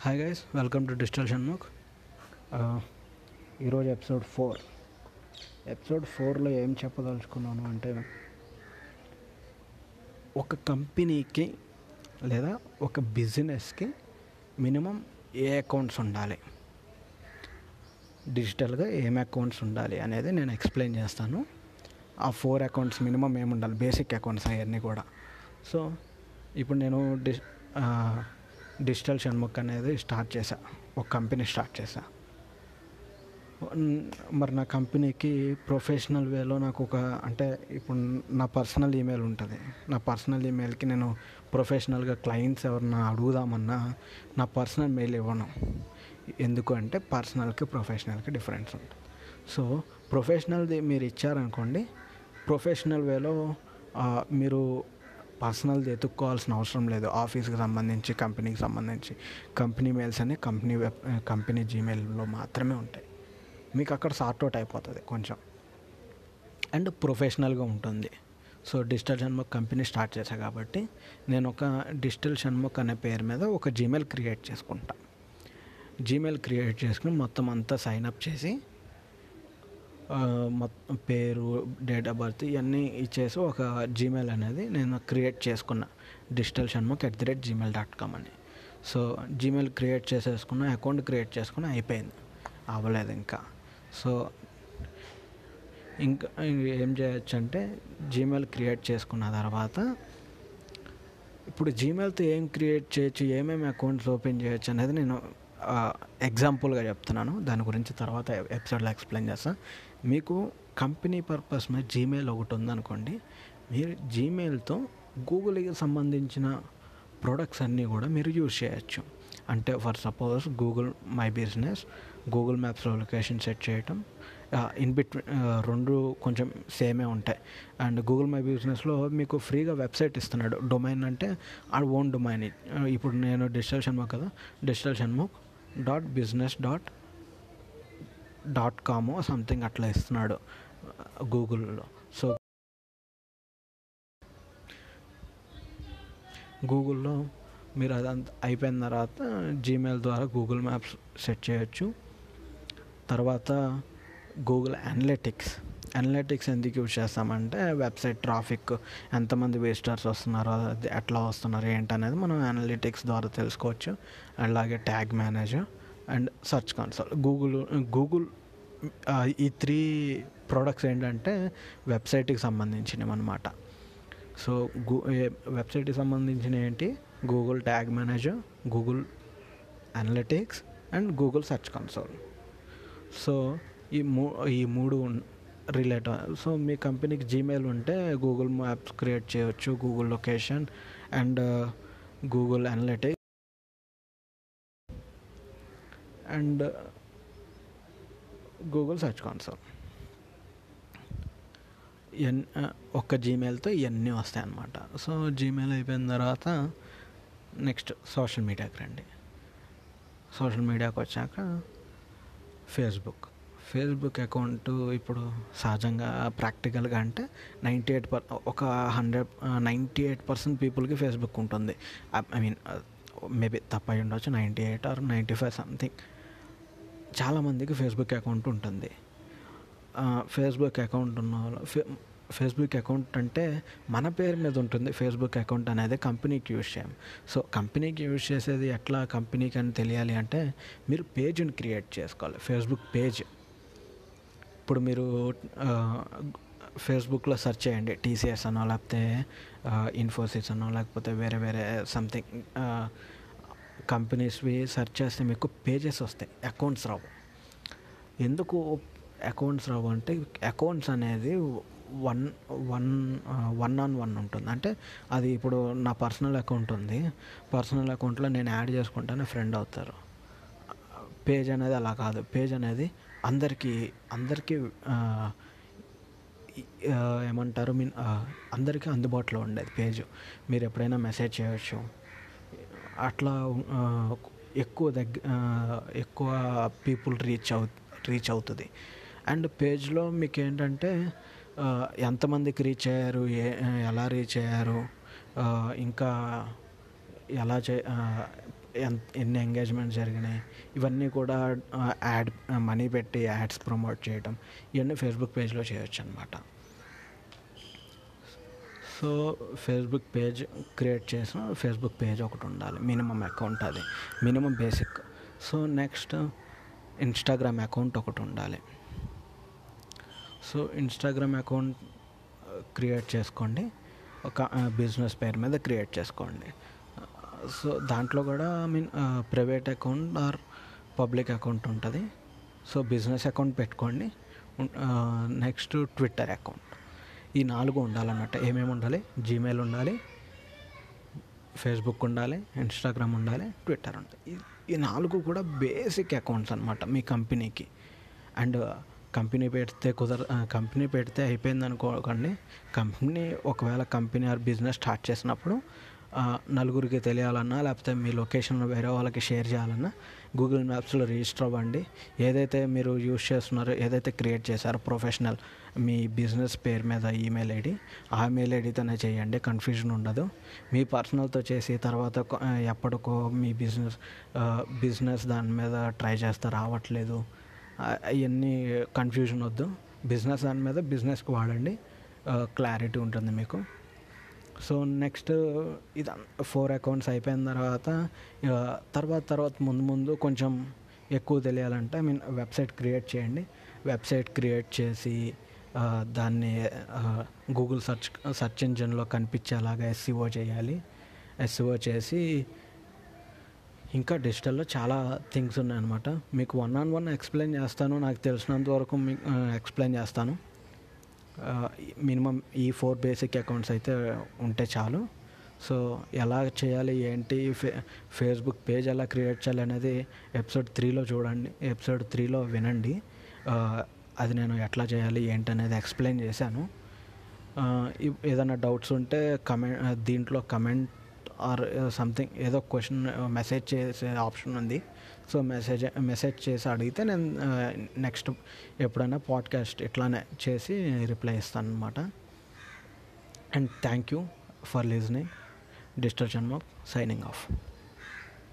Hi guys welcome to digital Shanmukh ఈరోజు episode four episode ఫోర్లో ఏం చెప్పదలుచుకున్నాను అంటే ఒక కంపెనీకి లేదా ఒక బిజినెస్కి మినిమం ఏ అకౌంట్స్ ఉండాలి? డిజిటల్గా ఏం అకౌంట్స్ ఉండాలి అనేది నేను ఎక్స్ప్లెయిన్ చేస్తాను. ఆ ఫోర్ అకౌంట్స్ మినిమం ఏమి ఉండాలి బేసిక్ అకౌంట్స్ అవన్నీ కూడా. సో ఇప్పుడు నేను డిస్ డిజిటల్ షణ్ముఖ్ అనేది స్టార్ట్ చేశా. ఒక కంపెనీ స్టార్ట్ చేశా. మరి నా కంపెనీకి ప్రొఫెషనల్ వేలో నాకు ఒక అంటే ఇప్పుడు నా పర్సనల్ ఈమెయిల్ ఉంటుంది. నా పర్సనల్ ఈమెయిల్కి నేను ప్రొఫెషనల్గా క్లయింట్స్ ఎవరన్నా అడుగుదామన్నా నా పర్సనల్ మెయిల్ ఇవ్వను. ఎందుకు అంటే పర్సనల్కి ప్రొఫెషనల్కి డిఫరెన్స్ ఉంటుంది. సో ప్రొఫెషనల్ది మీరు ఇచ్చారనుకోండి ప్రొఫెషనల్ వేలో మీరు పర్సనల్ది ఎత్తుక్కోవాల్సిన అవసరం లేదు. ఆఫీస్కి సంబంధించి కంపెనీకి సంబంధించి. కంపెనీ మెయిల్స్ అనే కంపెనీ వెబ్ కంపెనీ జీమెయిల్లో మాత్రమే ఉంటాయి. మీకు అక్కడ సార్ట్ అవుట్ అయిపోతుంది కొంచెం. అండ్ ప్రొఫెషనల్గా ఉంటుంది. So digital Shanmukh company start చేశాను కాబట్టి నేను ఒక డిజిటల్ షణ్ముఖ్ అనే పేరు మీద ఒక జీమెయిల్ క్రియేట్ చేసుకుంటా. జీమెయిల్ క్రియేట్ చేసుకుని మొత్తం అంతా సైన్ అప్ చేసి పేరు డేట్ ఆఫ్ బర్త్ ఇవన్నీ ఇచ్చేసి ఒక జీమెయిల్ అనేది నేను క్రియేట్ చేసుకున్నా. Digital Shanmukh at the rate Gmail dot com అని. సో జీమెయిల్ క్రియేట్ చేసేసుకున్న అకౌంట్ క్రియేట్ చేసుకున్నా అయిపోయింది. అవ్వలేదు ఇంకా. సో ఇంకా ఏం చేయొచ్చు అంటే జీమెయిల్ క్రియేట్ చేసుకున్న తర్వాత ఇప్పుడు జీమెయిల్తో ఏం క్రియేట్ చేయొచ్చు ఏమేమి అకౌంట్స్ ఓపెన్ చేయొచ్చు అనేది నేను ఎగ్జాంపుల్గా చెప్తున్నాను. దాని గురించి తర్వాత ఎపిసోడ్లో ఎక్స్ప్లెయిన్ చేస్తాను మీకు కంపెనీ పర్పస్ మీద జీమెయిల్ ఒకటి ఉందనుకోండి మీరు జీమెయిల్తో గూగుల్కి సంబంధించిన ప్రొడక్ట్స్ అన్నీ కూడా మీరు యూజ్ చేయొచ్చు. అంటే for suppose Google my business Google మ్యాప్స్లో location set చేయటం ఇన్ బిట్వీన్ రెండు కొంచెం సేమే ఉంటాయి. అండ్ గూగుల్ మై బిజినెస్లో మీకు ఫ్రీగా వెబ్సైట్ ఇస్తున్నాడు. డొమైన్ అంటే ఆ ఓన్ డొమైన్ ఇప్పుడు నేను డిజిటల్ షణ్ముఖ్ కదా digital Shanmukh dot business dot dot com something అట్లా ఇస్తున్నాడు గూగుల్లో. సో గూగుల్లో మీరు అదంతా అయిపోయిన తర్వాత జీమెయిల్ ద్వారా గూగుల్ మ్యాప్స్ సెట్ చేయొచ్చు. తర్వాత గూగుల్ అనలిటిక్స్ అనలిటిక్స్ ఎందుకు యూజ్ చేస్తామంటే వెబ్సైట్ ట్రాఫిక్ ఎంతమంది విజిటర్స్ వస్తున్నారో అది ఎట్లా వస్తున్నారు ఏంటనేది మనం అనలిటిక్స్ ద్వారా తెలుసుకోవచ్చు. అలాగే tag manager. And search console. Google Google ఈ త్రీ ప్రోడక్ట్స్ ఏంటంటే వెబ్సైట్కి సంబంధించినవి అనమాట సో గూ వెబ్సైట్కి సంబంధించిన ఏంటి? Google tag manager Google analytics and Google search console. So ఈ మూ ఈ మూడు రిలేట్ సో మీ కంపెనీకి జీమెయిల్ ఉంటే గూగుల్ మ్యాప్స్ క్రియేట్ చేయొచ్చు Google location and Google analytics. And Google search console ఎన్ ఒక్క జీమెయిల్తో ఇవన్నీ వస్తాయి అన్నమాట సో జీమెయిల్ అయిపోయిన తర్వాత నెక్స్ట్ సోషల్ మీడియాకి రండి. సోషల్ మీడియాకి వచ్చాక ఫేస్బుక్. ఫేస్బుక్ అకౌంట్ ఇప్పుడు సహజంగా ప్రాక్టికల్గా అంటే నైంటీ ఎయిట్ పర్ ఒక హండ్రెడ్ నైంటీ ఎయిట్ పర్సెంట్ పీపుల్కి ఫేస్బుక్ ఉంటుంది. ఐ మీన్ మేబీ తప్పై ఉండొచ్చు ninety eight or ninety five something. చాలామందికి ఫేస్బుక్ అకౌంట్ ఉంటుంది. ఫేస్బుక్ అకౌంట్ ఉన్న వాళ్ళు ఫేస్బుక్ అకౌంట్ అంటే మన పేరు మీద ఉంటుంది ఫేస్బుక్ అకౌంట్ అనేది కంపెనీకి యూజ్ చేయం. సో కంపెనీకి యూజ్ చేసేది ఎట్లా కంపెనీకి అని తెలియాలి అంటే మీరు పేజ్ని క్రియేట్ చేసుకోవాలి. Facebook page. ఇప్పుడు మీరు ఫేస్బుక్లో సెర్చ్ చేయండి. టీసీఎస్ అనో లేకపోతే ఇన్ఫోసిస్ అనో లేకపోతే వేరే వేరే సంథింగ్ కంపెనీస్వి సెర్చ్ చేస్తే మీకు పేజెస్ వస్తాయి. అకౌంట్స్ రావు. ఎందుకు అకౌంట్స్ రావు అంటే అకౌంట్స్ అనేది one one one on one ఉంటుంది. అంటే అది ఇప్పుడు నా పర్సనల్ అకౌంట్ ఉంది. పర్సనల్ అకౌంట్లో నేను యాడ్ చేసుకుంటానే ఫ్రెండ్ అవుతారు. పేజ్ అనేది అలా కాదు. పేజ్ అనేది అందరికీ అందరికీ ఏమంటారు? మీ అందరికీ అందుబాటులో ఉండేది పేజ్. మీరు ఎప్పుడైనా మెసేజ్ చేయవచ్చు అట్లా ఎక్కువ దగ్గ ఎక్కువ పీపుల్ రీచ్ అవు రీచ్ అవుతుంది. అండ్ పేజ్లో మీకు ఏంటంటే ఎంతమందికి రీచ్ అయ్యారు ఏ ఎలా రీచ్ అయ్యారు ఇంకా ఎలా చే ఎంత ఎన్ని ఎంగేజ్మెంట్ జరిగినాయి ఇవన్నీ కూడా యాడ్ మనీ పెట్టి యాడ్స్ ప్రమోట్ చేయడం ఇవన్నీ ఫేస్బుక్ పేజ్లో చేయొచ్చు అనమాట సో ఫేస్బుక్ పేజ్ క్రియేట్ చేసిన ఫేస్బుక్ పేజ్ ఒకటి ఉండాలి. మినిమం అకౌంట్ అది. Minimum basic. So next Instagram account ఒకటి ఉండాలి. సో ఇన్స్టాగ్రామ్ అకౌంట్ క్రియేట్ చేసుకోండి. ఒక బిజినెస్ పేరు మీద క్రియేట్ చేసుకోండి. సో దాంట్లో కూడా I mean private account or public account ఉంటుంది. సో బిజినెస్ అకౌంట్ పెట్టుకోండి. Next Twitter account. ఈ నాలుగు ఉండాలన్నట్టు ఏమేమి ఉండాలి? జీమెయిల్ ఉండాలి ఫేస్బుక్ ఉండాలి ఇన్స్టాగ్రామ్ ఉండాలి ట్విట్టర్ ఉండాలి. ఈ- నాలుగు కూడా బేసిక్ అకౌంట్స్ అనమాట మీ కంపెనీకి. అండ్ కంపెనీ పెడితే కుదర కంపెనీ పెడితే అయిపోయింది అనుకోకండి కంపెనీ ఒకవేళ కంపెనీ ఆర్ బిజినెస్ స్టార్ట్ చేసినప్పుడు నలుగురికి తెలియాలన్నా లేకపోతే మీ లొకేషన్ వేరే వాళ్ళకి షేర్ చేయాలన్నా గూగుల్ మ్యాప్స్లో రిజిస్టర్ అవ్వండి. ఏదైతే మీరు యూజ్ చేస్తున్నారో ఏదైతే క్రియేట్ చేశారో ప్రొఫెషనల్ మీ బిజినెస్ పేరు మీద ఈమెయిల్ ఐడి ఆ మెయిల్ ఐడితోనే చేయండి కన్ఫ్యూజన్ ఉండదు. మీ పర్సనల్తో చేసి తర్వాత ఎప్పటికో మీ బిజినెస్ బిజినెస్ దాని మీద ట్రై చేస్తే రావట్లేదు. అవన్నీ కన్ఫ్యూజన్ వద్దు. బిజినెస్ దాని మీద బిజినెస్కి వాడండి. క్లారిటీ ఉంటుంది మీకు. సో నెక్స్ట్ ఇది ఫోర్ అకౌంట్స్ అయిపోయిన తర్వాత తర్వాత తర్వాత ముందు ముందు కొంచెం ఎక్కువ తెలియాలంటే ఐ మీన్ వెబ్సైట్ క్రియేట్ చేయండి. వెబ్సైట్ క్రియేట్ చేసి దాన్ని గూగుల్ సెర్చ్ సెర్చ్ ఇంజిన్లో కనిపించేలాగా ఎస్సీఓ చేయాలి. ఎస్సీఓ చేసి ఇంకా డిజిటల్లో చాలా థింగ్స్ ఉన్నాయన్నమాట. మీకు వన్ ఆన్ వన్ ఎక్స్ప్లెయిన్ చేస్తాను. నాకు తెలిసినంత వరకు మీకు ఎక్స్ప్లెయిన్ చేస్తాను. మినిమం ఈ ఫోర్ బేసిక్ అకౌంట్స్ అయితే ఉంటే చాలు. సో ఎలా చేయాలి ఏంటి ఫే ఫేస్బుక్ పేజ్ ఎలా క్రియేట్ చేయాలి అనేది ఎపిసోడ్ త్రీలో చూడండి ఎపిసోడ్ త్రీలో వినండి. అది నేను ఎట్లా చేయాలి ఏంటి అనేది ఎక్స్ప్లెయిన్ చేశాను. ఏదైనా డౌట్స్ ఉంటే కమెంట్ దీంట్లో కమెంట్ ఆర్ సంథింగ్ ఏదో క్వశ్చన్ మెసేజ్ చేసే ఆప్షన్ ఉంది. సో మెసేజ్ మెసేజ్ చేసి అడిగితే నేను నెక్స్ట్ ఎప్పుడైనా పాడ్కాస్ట్ ఇట్లానే చేసి రిప్లై ఇస్తాను అనమాట and thank you for listening డిస్టర్ జన్మ సైనింగ్ ఆఫ్